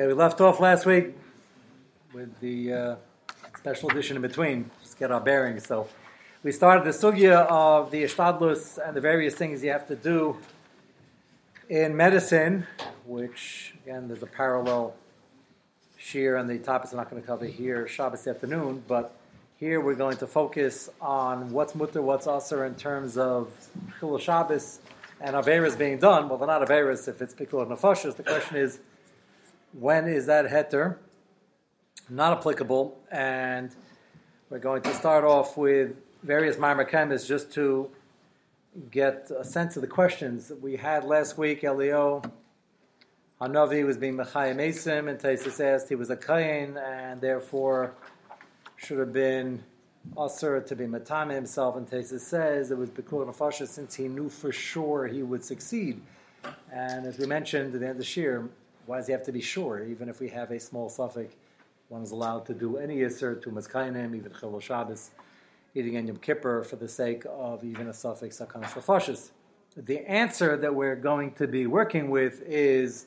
Okay, we left off last week with the uh, special edition in between, just get our bearings. So we started the sugya of the ishtadlus and the various things you have to do in medicine, which again there's a parallel shear on the topics I'm not going to cover here Shabbos afternoon, but here we're going to focus on what's mutter, what's usher in terms of chilul Shabbos and averas being done. Well, they're not averas if it's pikuach nefashos. The question is, when is that heter not applicable? And we're going to start off with various marmakamis just to get a sense of the questions that we had last week. Eliyahu Hanavi was being Mechayim Esim, and Taisus asked he was a Kain, and therefore should have been Asur to be Matame himself. And Taisus says it was Bekur Nefasha since he knew for sure he would succeed. And as we mentioned at the end of the Shir, why does he have to be sure? Even if we have a small suffix, one is allowed to do any Yisr to Maskainim, even Chilul Shabbos, eating in Yom Kippur for the sake of even a suffix Sakanas Lefashis. The answer that we're going to be working with is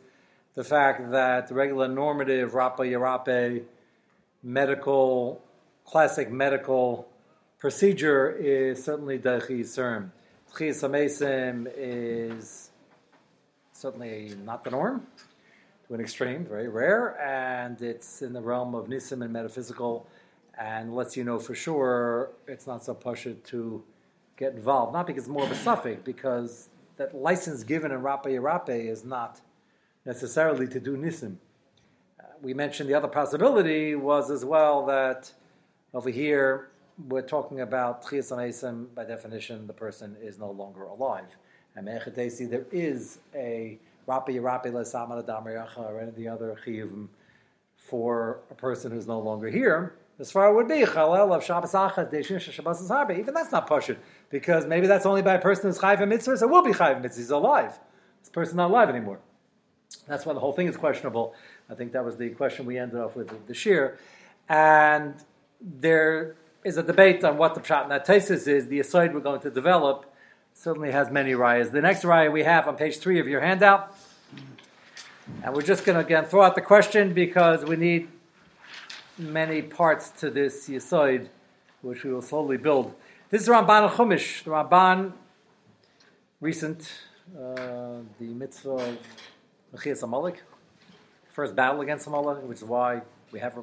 the fact that the regular normative Rapa Yarape medical, classic medical procedure is certainly Dechi Yisrim. Amesim is certainly not the norm an extreme, very rare, and it's in the realm of nisim and metaphysical, and lets you know for sure it's not so pushy to get involved. Not because it's more of a suffix, because that license given in Rapa Yarape is not necessarily to do nisim. We mentioned the other possibility was as well that over here we're talking about Tchias by definition, the person is no longer alive. And there is a Rapi Rapi Lesamad Adamariacha or any of the other chiyuvim for a person who's no longer here. As far would be Chalel of Shabbos Shabbos. Even that's not pashut because maybe that's only by a person who's chayv mitzvah. So will be chayv mitzvah. He's alive. This person's not alive anymore. That's why the whole thing is questionable. I think that was the question we ended off with the shir. And there is a debate on what the pshat in that tesis is. The aside we're going to develop certainly has many rayas. The next raya we have on page three of your handout. And we're just going to again throw out the question because we need many parts to this yisoid, which we will slowly build. This is Ramban Chumash. The Ramban, recent, uh, the mitzvah of Mechias Amalek, first battle against Amalek, which is why we have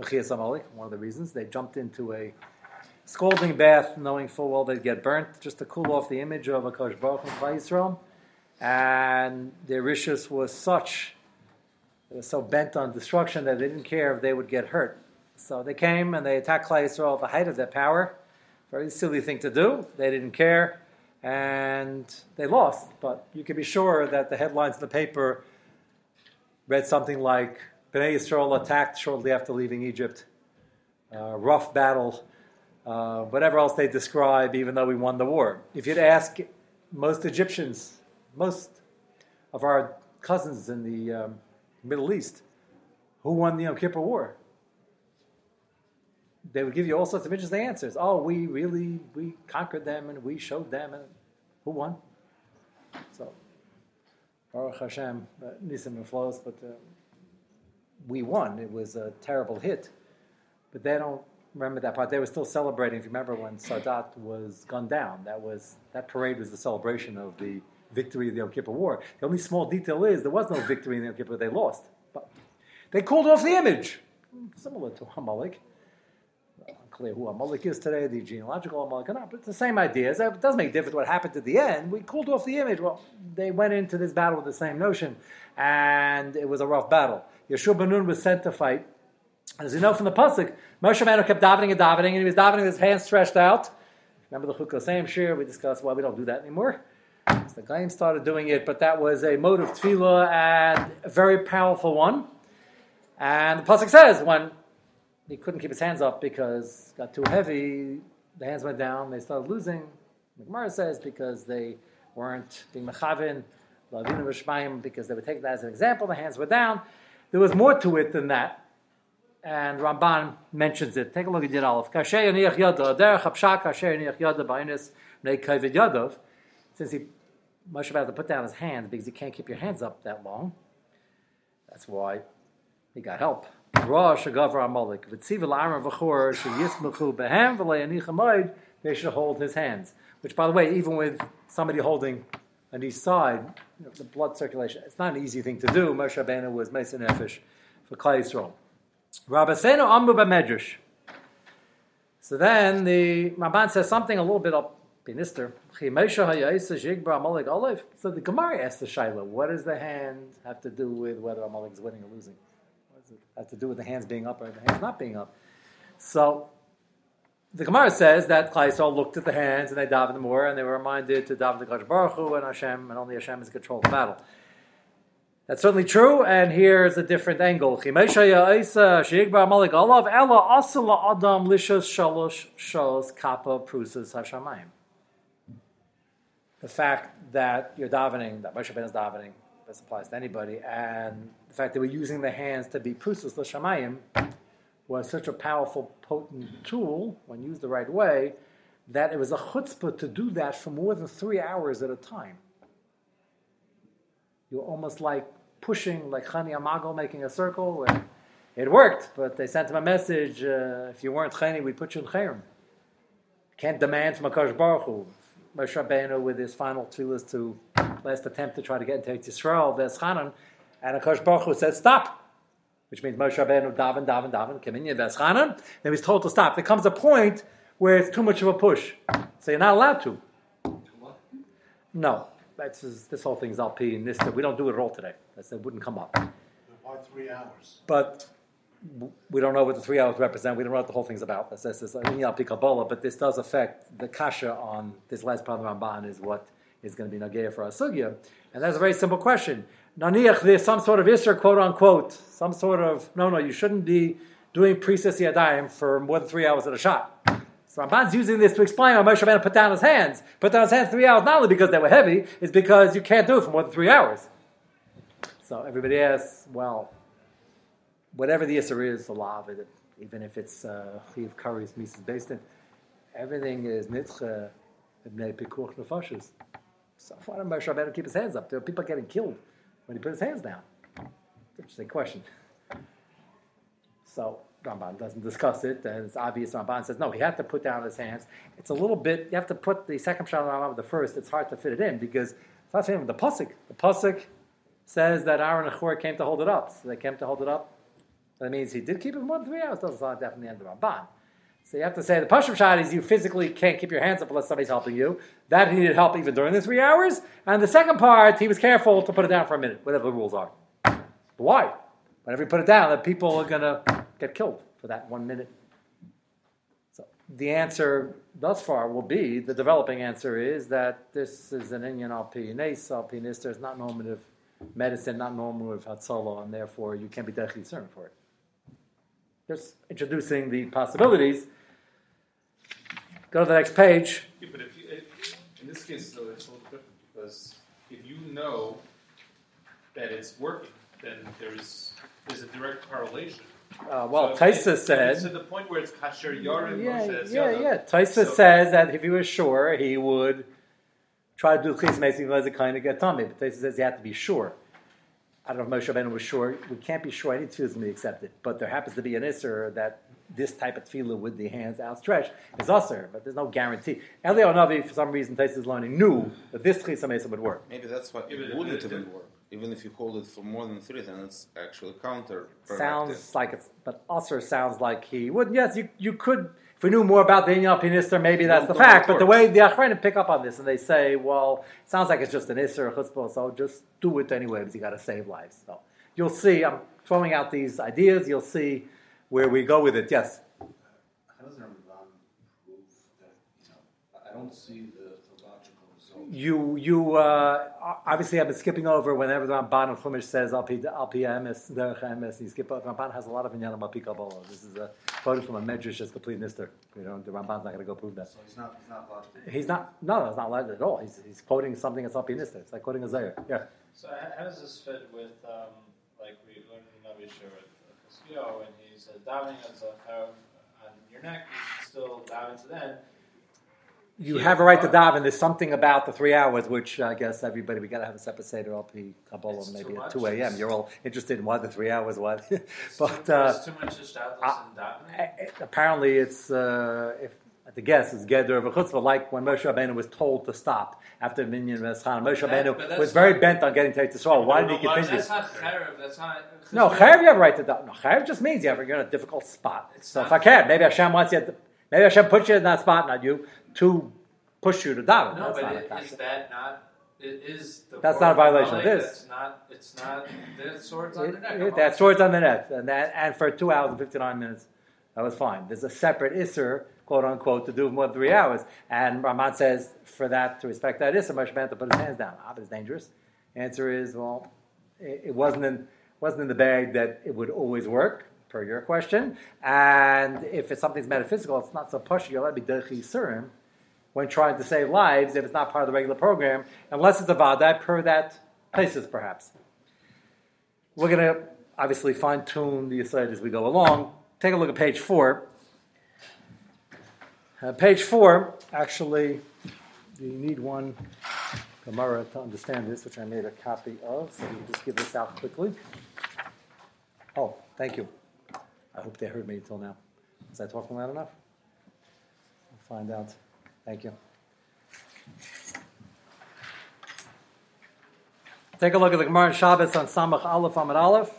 Mechias Amalek, one of the reasons. They jumped into a scalding bath knowing full well they'd get burnt, just to cool off the image of a Baruch and Yisrael and their rishus was such, they were so bent on destruction that they didn't care if they would get hurt. So they came and they attacked Klai Yisrael at the height of their power. Very silly thing to do. They didn't care, and they lost. But you can be sure that the headlines in the paper read something like Bnei Yisrael attacked shortly after leaving Egypt. Uh, rough battle, uh, whatever else they describe, even though we won the war. If you'd ask most Egyptians most of our cousins in the um, Middle East who won the Yom Kippur War. They would give you all sorts of interesting answers. Oh, we really we conquered them and we showed them and who won? So Baruch Hashem, uh, Nisim and flows, but uh, we won. It was a terrible hit, but they don't remember that part. They were still celebrating. If you remember when Sadat was gunned down, that was that parade was the celebration of the victory of the Yom Kippur War. The only small detail is there was no victory in the Yom Kippur, they lost. But they called off the image, similar to Amalek. Unclear who Amalek is today, the genealogical Amalek or not, but it's the same idea. It does make a difference what happened at the end. We called off the image. Well, they went into this battle with the same notion, and it was a rough battle. Yehoshua ben Nun was sent to fight. As you know from the Pasuk, Moshe Rabbeinu kept davening and davening, and he was davening with his hands stretched out. Remember the Chukah same shir? We discussed why we don't do that anymore. So the Gaim started doing it, but that was a mode of tefillah and a very powerful one. And the pasuk says when he couldn't keep his hands up because got too heavy, the hands went down. They started losing. Gemara says because they weren't being mechavin, because they were taking that as an example. The hands were down. There was more to it than that. And Ramban mentions it. Take a look at Yud. Kasher since he Moshe had to put down his hands because you can't keep your hands up that long. That's why he got help. They should hold his hands. Which, by the way, even with somebody holding on each side, you know, the blood circulation, it's not an easy thing to do. Moshe Rabbeinu was Mesa Nefesh for Klai Yisrael. So then the Ramban says something a little bit up Binister. So the Gemara asks the Shaila, what does the hand have to do with whether Amalek is winning or losing? What does it have to do with the hands being up or the hands not being up? So the Gemara says that Klaisol looked at the hands and they davened more and they were reminded to daven the Kodesh Baruch Hu and Hashem and only Hashem is in control of the battle. That's certainly true, and here's a different angle. The fact that you're davening, that Moshe Ben is davening, this applies to anybody, and the fact that we're using the hands to be prusas l'shamayim was such a powerful, potent tool when used the right way that it was a chutzpah to do that for more than three hours at a time. You're almost like pushing, like Chani Amago making a circle. and it worked, but they sent him a message: uh, if you weren't Chani, we'd put you in Chayrim. Can't demand from Akash Baruch Hu. Moshe Rabbeinu with his final tefillahs to last attempt to try to get into Yisrael, there's Chanan, and Akash Baruch Hu said stop. Which means Moshe Rabbeinu daven, daven, daven, Keminyan, Ves Chanan. Then he's told to stop. There comes a point where it's too much of a push. So you're not allowed to. No. That's this whole thing is LP and this. We don't do it at all today. That said, wouldn't come up. Why three hours? But we don't know what the three hours represent. We don't know what the whole thing's about. This LP Kabbalah, but this does affect the kasha on this last part of the Ramban is what is going to be Nagaya for Asugya. And that's a very simple question. Naniach, there's some sort of Isser, quote unquote, some sort of, no, no, you shouldn't be doing Priestess Yadayim for more than three hours at a shot. So Ramban's using this to explain why Moshe Rabbeinu put down his hands. Put down his hands three hours, not only because they were heavy, it's because you can't do it for more than three hours. So everybody asks, well, whatever the Isser is, the law of it, even if it's uh, Chiv Curry's Mises based in, everything is Nitche Ibnei Pikuch Nefashis. So why don't Moshe Rabbeinu keep his hands up? There are people getting killed when he put his hands down. Interesting question. So Ramban doesn't discuss it, and it's obvious Ramban says, no, he had to put down his hands. It's a little bit, you have to put the second shot Ramban the first, it's hard to fit it in because it's not saying the Pusik. The Pusik says that Aaron and Chor came to hold it up. So they came to hold it up. That means he did keep it more than three hours. Doesn't sound definitely of Ramban. So you have to say the Pashim shot is you physically can't keep your hands up unless somebody's helping you. That he needed help even during the three hours. And the second part, he was careful to put it down for a minute, whatever the rules are. But why? Whenever you put it down, that people are going to get killed for that one minute. So the answer thus far will be the developing answer is that this is an Inyan Alpi Nes, Alpi Nister, it's not normative medicine, not normative Hatzalah, and therefore you can't be concerned for it. Just introducing the possibilities. Go to the next page. Yeah, but if, you, if in this case, though, it's a little different because if you know that it's working, then there's there's a direct correlation. Uh, well, So Taisa said. to the point where it's kasher yorim Yeah, Moshe yeah, yeah. Taisa So- says that if he was sure, he would try to do chis mason as a kind of get tummy. But Taisa says you have to be sure. I don't know if Moshe Rabbeinu was sure. We can't be sure any tefillah is going to be accepted. But there happens to be an isser that this type of tefillah with the hands outstretched is usher, but there's no guarantee. Eliyahu Navi, for some reason, Taisa is learning, knew that this chis mason would work. Maybe that's why it wouldn't it- it- even work. Even if you hold it for more than three, then it's actually counter. Sounds like it's, but usher sounds like he would. Yes, you, you could. If we knew more about the Inyan Pinister, maybe that's No, the fact. But the course. way the Achronim pick up on this, and they say, well, it sounds like it's just an Isser or Chutzpah, so just do it anyway because you got to save lives. So you'll see. I'm throwing out these ideas. You'll see where we go with it. Yes. How does Ramban prove that, you know, I- I don't see the, the logical result. You you uh, obviously have been skipping over whenever the Ramban and Chumash says Al Pi Al Pi Emes Derech Emes. You skip over. Ramban has a lot of inyanim Al Pi Kabbalah. This is a quote from a medrash that's complete nister. You know, the Ramban's not going to go prove that. So he's not, he's not logical. He's not. No, no, it's not like at all. He's, he's quoting something that's Al Pi nister. It's like quoting a Zayir. Yeah. So how how does this fit with, um, like we learned in Navi Shur with Koskio, when he says davening on your neck, you should still daven to then. You have a right to daven. There's something about the three hours, which I guess everybody we got to have a separate seder LP Kabbalah maybe at two a.m. You're all interested in what the three hours what, but too, uh, too much established I- in davening. a- a- apparently it's uh, if the guess is Geder of a chutzpah, like when Moshe Rabbeinu was told to stop after Minyan Veschan. Moshe Rabbeinu was very not- bent on getting to Yisrael. Why did he Why- continue? That's not charev. That's not. No, chayav you have a right to daven. No, chayav just means you have you're in a difficult spot. It's so if I can, maybe Hashem wants you. To, maybe Hashem puts you in that spot, not you, to push you to daven. No, That's but not it, is that not? It is the. That's not a violation of this. That's not. It's not. There's swords on the neck. it- Amalek. that's words on the net, and that, and for two hours and fifty nine minutes, that was fine. There's a separate isser, quote unquote, to do more than three hours, and Ramat says for that to respect that isser, Moshe Rabbeinu to put his hands down. Ah, but it's dangerous. Answer is well, it, it wasn't in wasn't in the bag that it would always work. Per your question, and if it's something's metaphysical, it's not so pushy. You'll let me dechi surim when trying to save lives if it's not part of the regular program, unless it's about that per that basis, perhaps. We're going to obviously fine tune the aside as we go along. Take a look at page four. Uh, page four, actually, you need one Gemara to understand this, which I made a copy of, so we can just give this out quickly. Oh, thank you. I hope they heard me until now. Was I talking loud enough? We'll find out. Thank you. Take a look at the Gemara Shabbos on Samach Aleph Amid Aleph.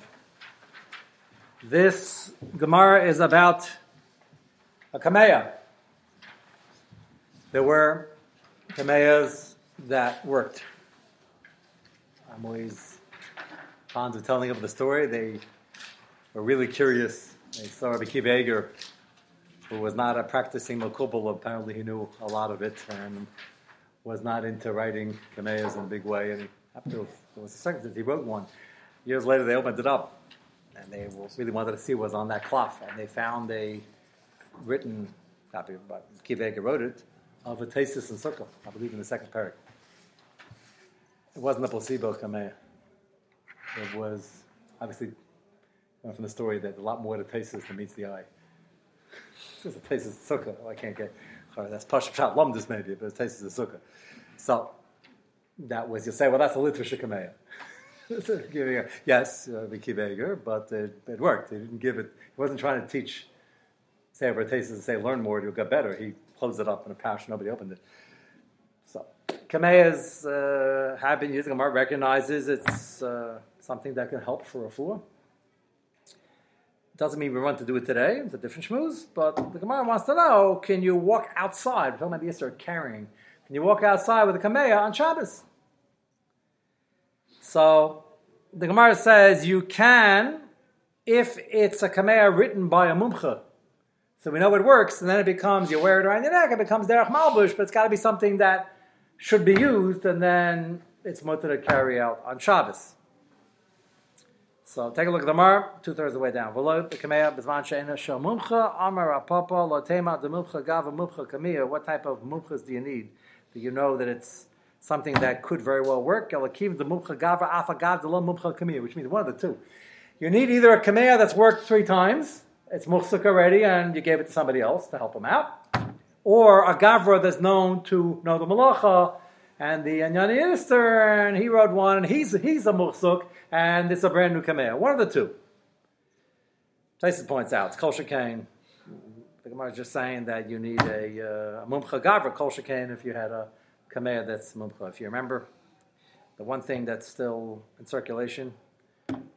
This Gemara is about a Kameya. There were Kameyas that worked. I'm always fond of telling of the story. They were really curious. They saw Rabbi Akiva Eiger, who was not a practicing Makubal. Apparently, he knew a lot of it and was not into writing Kameyas in a big way. And he, after there was a circumstance, he wrote one. Years later, they opened it up, and they really wanted to see what was on that cloth. And they found a written copy, but Kiva Eger wrote it, of a Tesis and Sukkah, I believe in the second parak. It wasn't a placebo Kameya. It was obviously from the story that a lot more to Tesis than meets the eye. It's a Tesis Sukkah. Oh, I can't get. Sorry, that's Pasha Pshat maybe, but it's Tesis and Sukkah. So that was you'll say, well, that's a literature Kameya. Giving a- yes, uh, Vicky but it, it worked. He didn't give it. He wasn't trying to teach say over Tesis and say learn more, you'll get better. He closed it up in a pouch, nobody opened it. So Kameyas uh, have been used. Gemara recognizes it's uh, something that can help for a fool. Doesn't mean we want to do it today. It's a different shmooze. But the Gemara wants to know: Can you walk outside? We're talking about the carrying. Can you walk outside with a kameya on Shabbos? So the Gemara says you can if it's a kameya written by a mumcha. So we know it works, and then it becomes you wear it around your neck. It becomes derech malbush, but it's got to be something that should be used, and then it's mutter to carry out on Shabbos. So take a look at the Mar, two thirds of the way down. What type of mumchas do you need? Do you know that it's something that could very well work? Which means one of the two. You need either a kameya that's worked three times, it's muhsuk already, and you gave it to somebody else to help them out, or a gavra that's known to know the malacha and the Anyani Minister, and he wrote one, and he's he's a muhsuk, and it's a brand new kameya. One of the two. Tyson points out, it's kol shekain. The Gemara is just saying that you need a, uh, a mumcha gavra kol shekain if you had a kameya that's mumcha. If you remember, the one thing that's still in circulation,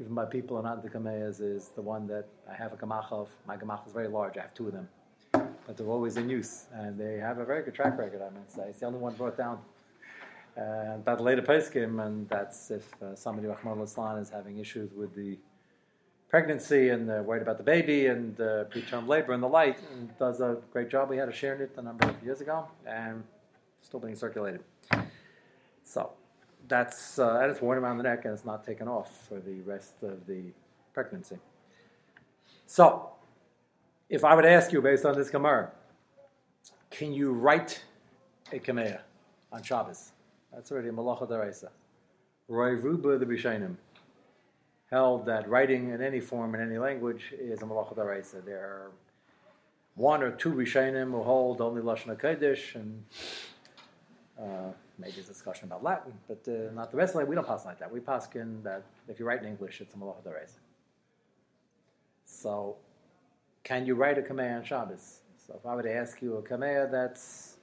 even by people who are not into kameyas, is the one that I have a gamach of. My gamach is very large. I have two of them, but they're always in use, and they have a very good track record. I say, it's the only one brought down uh, about the later poskim, and that's if uh, somebody Rahman Islam is having issues with the pregnancy and uh, worried about the baby and uh, preterm labor and the like, and does a great job. We had a sharing it a number of years ago, and still being circulated. So that's uh, and it's worn around the neck, and it's not taken off for the rest of the pregnancy. So, if I would ask you based on this Gemara, can you write a Kameya on Shabbos? That's already a Malacha Daraisa. Roy Ruba the Bishainim held that writing in any form in any language is a Malacha Daraisa. There are one or two Rishonim who hold only Lashon HaKodesh, and uh, maybe a discussion about Latin, but uh, not the rest of it. We don't pass like that. We pass in that if you write in English, it's a Malach Dareis. So, can you write a Kameh on Shabbos? So, if I were to ask you a Kameh that's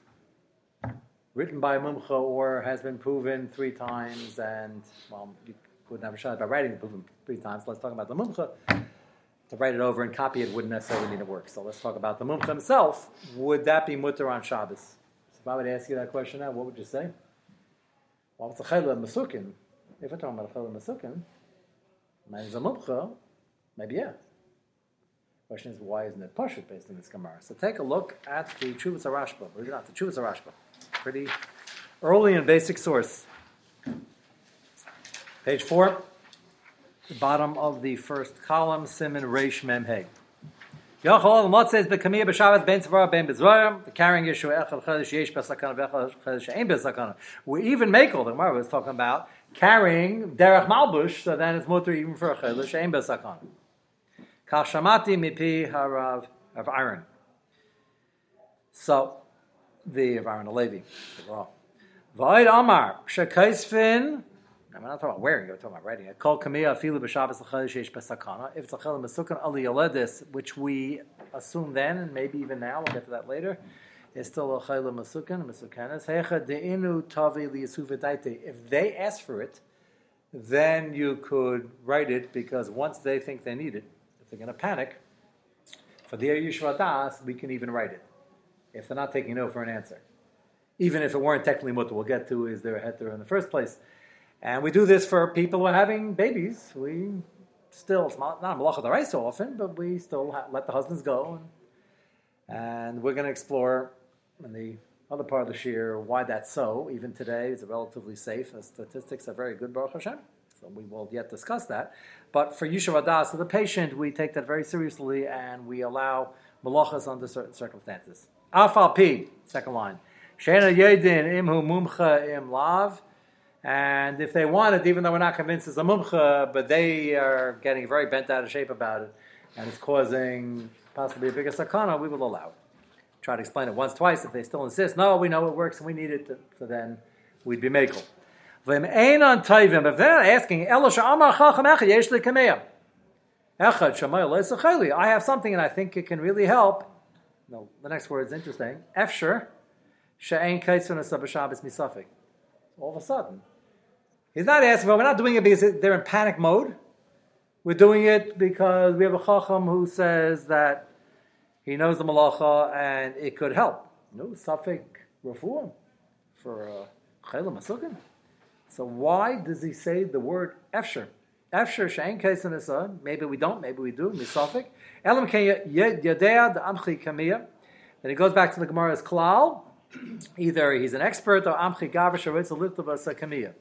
written by Mumcha or has been proven three times, and, well, you wouldn't have a shot by writing it proven three times. Let's talk about the Mumcha. To write it over and copy it wouldn't necessarily mean it works. So, let's talk about the Mumcha himself. Would that be mutter on Shabbos? So if I would ask you that question now, what would you say? Well, it's a chayla masukin. If we're talking about a chayla masukin, maybe it's a mumcha, maybe yeah. Question is, why isn't it pashut based on this Gemara? So take a look at the Chuvas Arashba. Or not, the Chuvas Arashba. Pretty early and basic source. Page four, the bottom of the first column, Simon Reish Mem Hey. Ben ben carrying issue Chedesh Yesh Besakana Ein Besakana. We even make all the Gemara was talking about carrying derech malbush, so then it's mutter even for a Chedesh Besakana. Kal Shamati mipi harav of iron. So the of Aaron Alevi. Void Amar Shekaisfin. I'm not talking about wearing I'm talking about writing it. Kol Kamiya Afilu B'Shabbos L'Chodesh Yesh. If it's a Chel Mesukan Ali Yoledis, which we assume then, and maybe even now, we'll get to that later, is still a Chel Mesukan, Mesukanis. Hecha De'inu Tavi Liyasuv If they ask for it, then you could write it because once they think they need it, if they're going to panic, for the Yishvadas, we can even write it. If they're not taking no for an answer. Even if it weren't technically mutter, we'll get to is there a heter in the first place. And we do this for people who are having babies. We still, it's not, not the so often, but we still ha- let the husbands go. And, and we're going to explore in the other part of the shear why that's so. Even today, it's relatively safe. The statistics are very good, Baruch Hashem. So we will yet discuss that. But for Yishuv Adas, so the patient, we take that very seriously and we allow malachas under certain circumstances. Afal P, second line. Shena Yedin imhu mumcha im lav. And if they want it, even though we're not convinced it's a mumcha, but they are getting very bent out of shape about it, and it's causing possibly a bigger sakana, we will allow it. Try to explain it once, twice. If they still insist, no, we know it works and we need it, so then we'd be makel. If they're not asking, I have something and I think it can really help. No, the next word is interesting. Efsher, she'ein kaitzun Shabbos misafik. All of a sudden, He's not asking, well, we're not doing it because they're in panic mode. We're doing it because we have a chacham who says that he knows the malacha and it could help. No, safik reform for uh, chayla masukin. So why does he say the word efsher? Efsher shein kaisan Maybe we don't. Maybe we do. Misafik. Elam yadea the amchi. Then he goes back to the Gemara's klal. Either he's an expert or amchi gavish or it's a of a kamiya.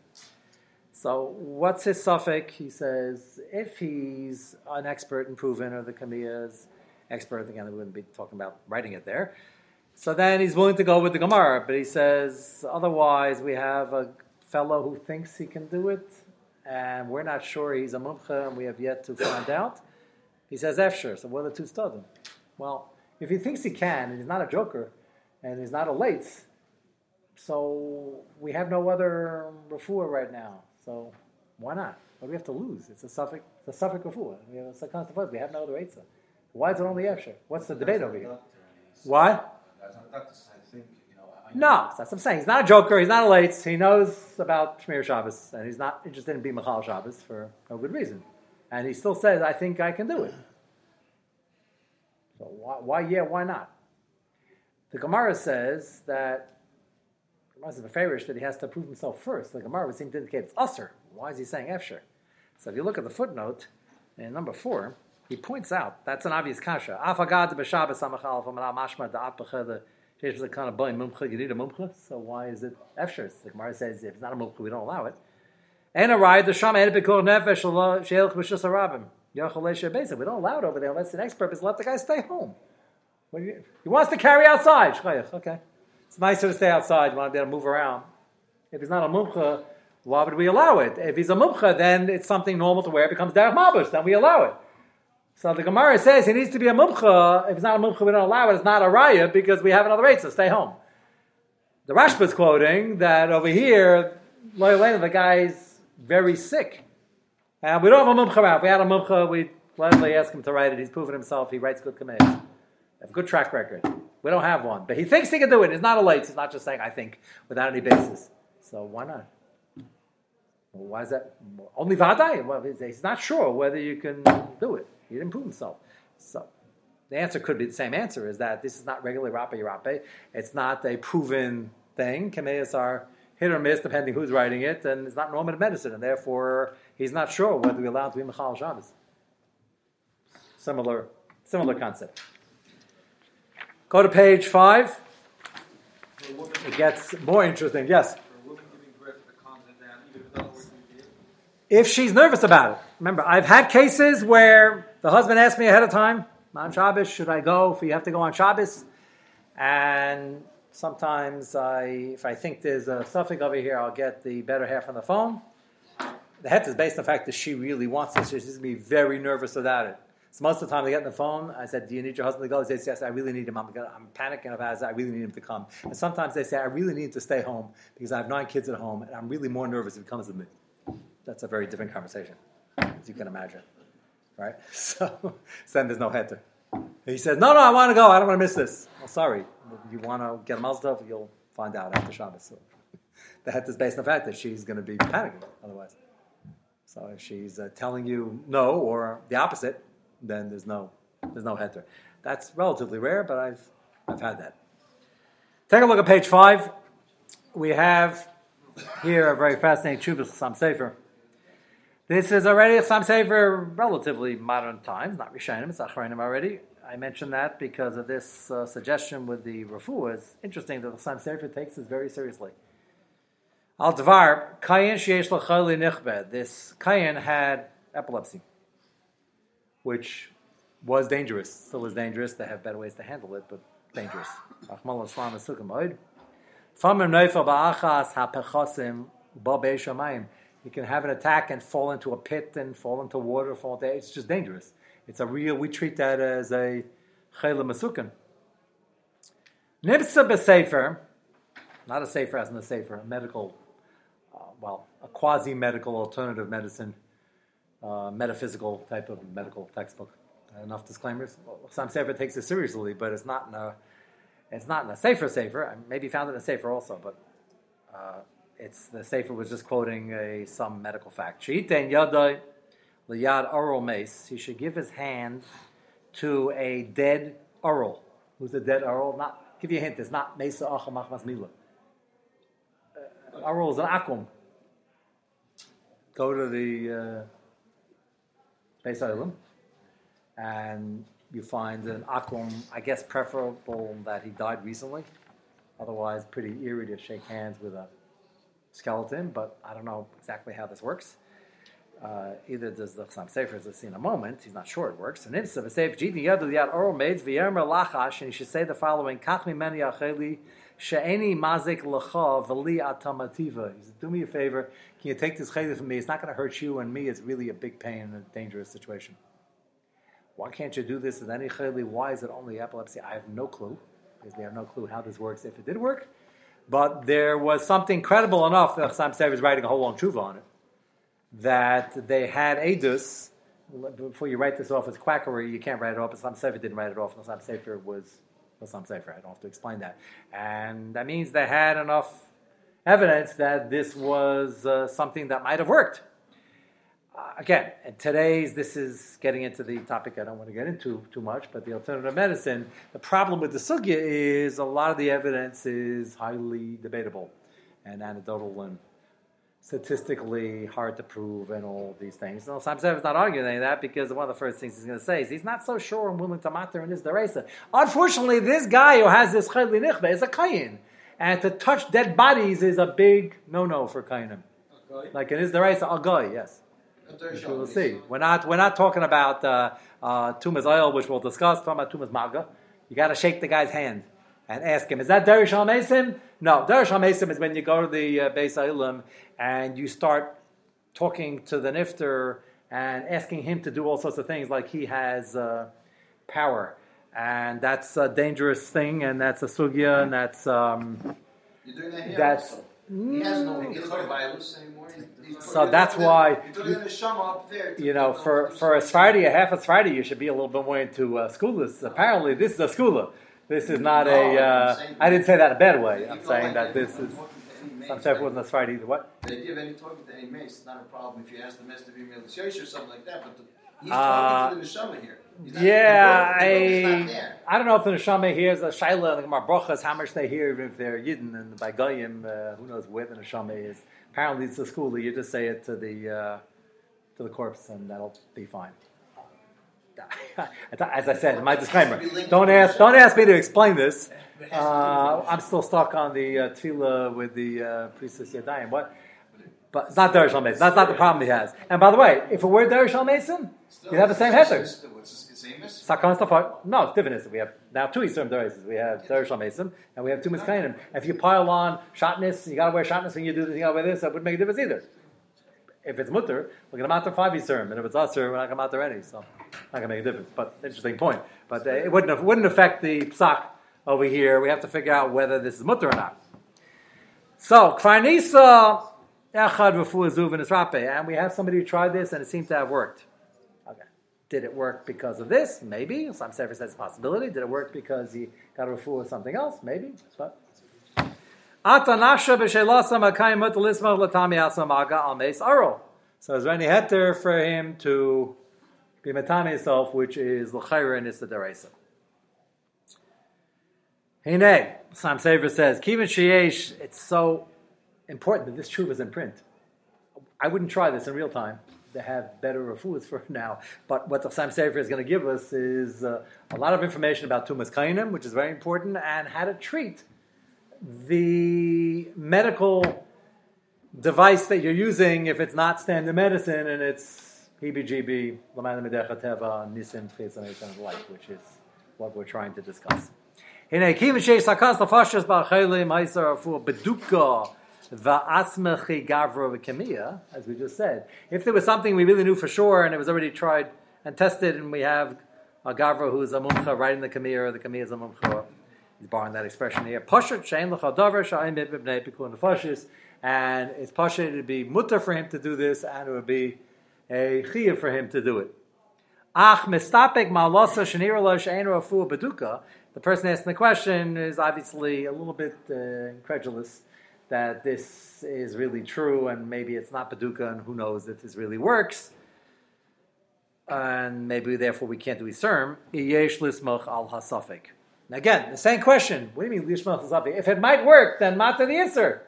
So what's his suffix? He says if he's an expert in proven or the Kamiyah's expert, again, we wouldn't be talking about writing it there. So then he's willing to go with the Gemara, but he says otherwise we have a fellow who thinks he can do it, and we're not sure he's a mumcha, and we have yet to find out. He says Efsher. So what are the two studim? Well, if he thinks he can, and he's not a joker, and he's not a late, so we have no other refuah right now. So why not? What do we have to lose? It's a suffix, it's a suffix of We have a second We have no other Eitzah. Why is it only Efsher? What's the debate over here? Why? No, that's what I'm saying. He's not a joker. He's not a late. He knows about Shmir Shabbos, and he's not interested in being Machal Shabbos for no good reason. And he still says, "I think I can do it." So why? why yeah, why not? The Gemara says that Gemara is Beferish that he has to prove himself first. The Gemara would seem to indicate it's usher. Why is he saying Efsher? So if you look at the footnote in number four, he points out that's an obvious kasha. Afagad da'apacha the sheish the kind of boy mumcha. You need a mumcha, so why is it Efsher? The Gemara says if it's not a mumcha, we don't allow it. And a ride the shama and nefesh. We don't allow it over there unless the next purpose let the guy stay home. He wants to carry outside. Okay. It's nicer to stay outside. You want to be able to move around. If he's not a mumcha, why would we allow it? If he's a mumcha, then it's something normal to wear. It becomes derech mabush. Then we allow it. So the Gemara says he needs to be a mumcha. If it's not a mumcha, we don't allow it. It's not a raya because we have another rate, so stay home. The Rashba is quoting that over here, Loyalena, the guy's very sick. And we don't have a mumcha around. If we had a mumcha, we'd gladly ask him to write it. He's proven himself. He writes good commands. Have a good track record. We don't have one. But he thinks he can do it. He's not a late. He's not just saying, I think, without any basis. So why not? Why is that? Only Vadai? He's not sure whether you can do it. He didn't prove himself. So the answer could be the same answer is that this is not regular Rape Rape. It's not a proven thing. Kameas are hit or miss depending who's writing it, and it's not normative medicine, and therefore he's not sure whether we're allowed to be Michal Shabbos. Similar, similar concept. Go to page five. For a woman, It gets more interesting. Yes. for a woman giving birth to the calms her down, even if it doesn't work in the beginning. if she's nervous about it. Remember, I've had cases where the husband asked me ahead of time, on Shabbos, should I go? If you have to go on Shabbos, and sometimes I, if I think there's a suffix over here, I'll get the better half on the phone. The het is based on the fact that she really wants this. She's going to be very nervous about it. So most of the time they get on the phone, I said, "Do you need your husband to go?" He says, "Yes, I really need him. I'm, I'm panicking about it. I really need him to come." And sometimes they say, "I really need to stay home because I have nine kids at home, and I'm really more nervous if he comes with me." That's a very different conversation, as you can imagine, right? So, then there's no heter. He says, "No, no, I want to go. I don't want to miss this." Well, sorry, you want to get a mazel tov, you'll find out after Shabbos. So, the heter is based on the fact that she's going to be panicking otherwise. So if she's uh, telling you no or the opposite, then there's no there's no heter. That's relatively rare, but I've I've had that. Take a look at page five. We have here a very fascinating Chuvas Sam Sefer. This is already a Sam Sefer, relatively modern times, not Rishonim, it's Achronim already. I mentioned that because of this uh, suggestion with the Rafu. It's interesting that the Sam Sefer takes this very seriously. Al Dvar, Kayin Sheyesh L'Chali Nichbed. This Kayin had epilepsy, which was dangerous, still is dangerous. They have better ways to handle it, but dangerous. You can have an attack and fall into a pit and fall into water, fall into, it's just dangerous. It's a real, we treat that as a Chayla Masukan. Nibsa B'Sefer, not a safer as in a safer, a medical, uh, well, a quasi medical alternative medicine, uh, metaphysical type of medical textbook. Enough disclaimers. Well, Sam Sefer takes it seriously, but it's not in a, it's not in a safer safer. I maybe found it in a safer also, but uh, it's the safer was just quoting a some medical fact. Liyad mace. He should give his hand to a dead oral. Who's a dead oral? Not give you a hint. It's not mesa acham achmas mila. Oral is an akum. Go to the uh, and you find an akum. I guess preferable that he died recently. Otherwise, pretty eerie to shake hands with a skeleton. But I don't know exactly how this works. Uh, either does the Chasam Sofer, as we'll see in a moment, he's not sure it works. And Lachash, and he should say the following, Kach mimeni acheli, she'eni mazik lecha, v'li atamativa. He said, do me a favor, can you take this chayli from me? It's not going to hurt you and me, it's really a big pain and a dangerous situation. Why can't you do this with any chayli? Why is it only epilepsy? I have no clue, because they have no clue how this works, if it did work. But there was something credible enough that Chasam Sofer is writing a whole long tshuva on it that they had Edus. Before you write this off as quackery, you can't write it off. Islam Sefer didn't write it off. Islam Sefer was Islam Sefer. I don't have to explain that. And that means they had enough evidence that this was uh, something that might have worked. Uh, again, in today's, this is getting into the topic I don't want to get into too much, but the alternative medicine, the problem with the sugya is a lot of the evidence is highly debatable and anecdotal and statistically hard to prove and all these things. So Sam is not arguing any of that because one of the first things he's going to say is he's not so sure and willing to matter in his deresa. Unfortunately, this guy who has this chayli nichbe is a kayin. And to touch dead bodies is a big no-no for kainim. Okay. Like in his deresa, a guy, yes. Which we will see. We're not, we're not talking about uh, uh, tumas oil, which we'll discuss. We're talking about tumas maga. You got to shake the guy's hand and ask him, is that Derish HaMesim? No, Derish HaMesim is when you go to the uh, Beis and you start talking to the nifter and asking him to do all sorts of things like he has uh, power. And that's a dangerous thing, and that's a sugya, and that's. Um, You're doing that here That's- also. He has no Yichud Bailus anymore. He's- he's So that's it why You're the up there. you know, for, for a Friday, a half a Friday, you should be a little bit more into uh, schoolless. Apparently, this is a schooler. This is not No, a. I'm Uh, I didn't say that in a bad way. I'm saying like that this is. I'm any mace, Some wasn't a Friday either. What? They give any talking to any mace. It's not a problem if you ask the mace to be Melchiosh or something like that. But the, he's Uh, talking to the Neshama here. Yeah, the the I. I don't know if the Neshama hears a Shaila like my Brachas, how much they hear, even if they're Yidden and by Goyim, uh, who knows where the Neshama is. Apparently, it's the school. That you just say it to the uh, to the corpse, and that'll be fine. As I said in my disclaimer, don't ask don't ask me to explain this. Uh, I'm still stuck on the uh, tefillah with the uh, priestess Yadayim. What? But it's not Derish Mason. That's not the problem he has. And by the way, if it were Derish Mason, you'd have the same heter. What's the same as? Sakan Stafar. No, it's different. We have now two Eastern Derises. We have Derish Mason and we have two Miskainim. If you pile on shotness, you got to wear shotness when you do this, you got to wear this, that wouldn't make a difference either. If it's mutter, we're going to matter five Eastern, and if it's usher, we're not going to matter any. So, not going to make a difference. But interesting point. But uh, it wouldn't it wouldn't affect the psak over here. We have to figure out whether this is mutter or not. So, Kranisa Echad Refu Azuv and Isrape, and we have somebody who tried this, and it seems to have worked. Did it work because of this? Maybe. Some Sefer says possibility. Did it work because he got a refu with something else? Maybe. But. So is there any heter for him to be matami himself, which is l'chayra and issa deraisa? Hine, Sam Sefer says, Kivin sheyesh, it's so important that this truth is in print. I wouldn't try this in real time. Have better refuahs for now. But what the Sam Sefer is going to give us is uh, a lot of information about Tumas Kainim, which is very important, and how to treat the medical device that you're using if it's not standard medicine and it's PBGB, Lamana Medecha Teva, Nisim, Chizan, and the like, which is what we're trying to discuss. Hine, Kivin sheyesh sakas lafashas ba'achaylim, ha'isar afu beduka, Va'asmechi gavra v'kemiya, as we just said. If there was something we really knew for sure and it was already tried and tested, and we have a gavra who's a mumcha writing the kemiya, or the kemiya is a mumcha, he's borrowing that expression here. Pashat shein l'cha davar sha'im b'bnei pikun nefashis, and it's pashat to be mutter for him to do this, and it would be a chiyah for him to do it. Ach mistapek ma'alosa shenira lo she'en rafu beduka. The person asking the question is obviously a little bit uh, incredulous that this is really true and maybe it's not Paducah and who knows if this really works. And maybe therefore we can't do Isserm. Yesh lismach al hasafik. Again, the same question. What do you mean hasafik? If it might work, then mata the Isser.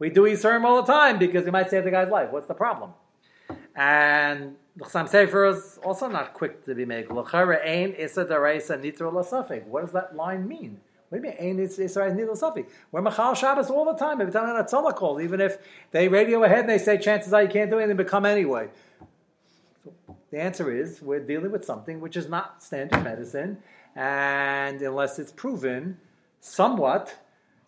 We do Isserm all the time because it might save the guy's life. What's the problem? And the Chasam Sofer is also not quick to be made. L'chara ein nitra lasafik. What does that line mean? What do you mean? Ein Israel nitra lasafik. We're machal Shabbos all the time. Every time I on a call, even if they radio ahead and they say chances are you can't do anything, but come anyway. So the answer is we're dealing with something which is not standard medicine, and unless it's proven somewhat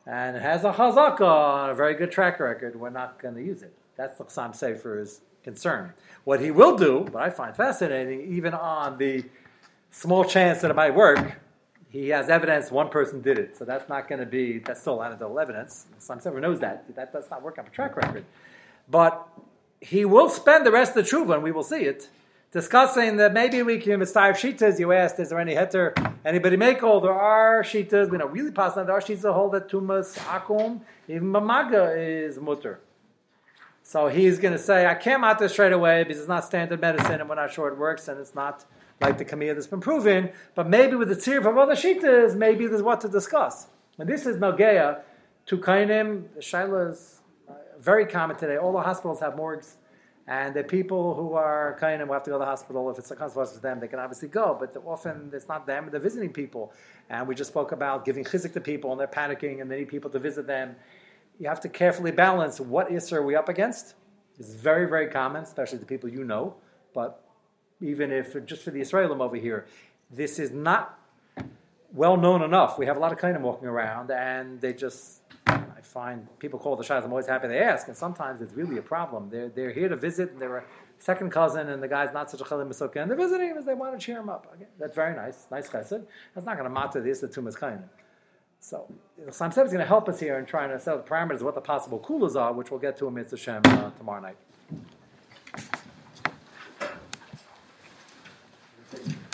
and it has a chazaka, a very good track record, we're not going to use it. That's the Chasam Sofer's concern. What he will do, what I find fascinating, even on the small chance that it might work, he has evidence one person did it. So that's not going to be, that's still anecdotal evidence. Some Sefer knows that. That does not work on a track record. But he will spend the rest of the tshuva, and we will see it, discussing that maybe we can mistav shitas. You asked, is there any heter? Anybody make all? There are shitas. We know really possible. There are shitas that hold that tumas akum, even mamaga is mutter. So he's going to say, I can't mat this straight away because it's not standard medicine and we're not sure it works and it's not like the kamiyah that's been proven. But maybe with the tzir of other shitas, maybe there's what to discuss. And this is Nogeya to Kainim. Shaila is very common today. All the hospitals have morgues. And the people who are Kainim will have to go to the hospital, if it's a consequence for them, they can obviously go. But often it's not them, they're visiting people. And we just spoke about giving chizik to people and they're panicking and they need people to visit them you have to carefully balance what is are we up against. It's very, very common, especially the people you know. But even if just for the Israelim over here, this is not well known enough. We have a lot of kainim walking around, and they just I find people call the shaylas. I'm always happy they ask, and sometimes it's really a problem. They're they're here to visit, and they're a second cousin and the guy's not such a chalim Sukkah, and they're visiting as they want to cheer him up. Okay, that's very nice, nice chesed. That's not going to matter this the Tumas Kainim. So, Sam is going to help us here in trying to set the parameters of what the possible kulas are, which we'll get to in Mitzvah Shem uh, tomorrow night.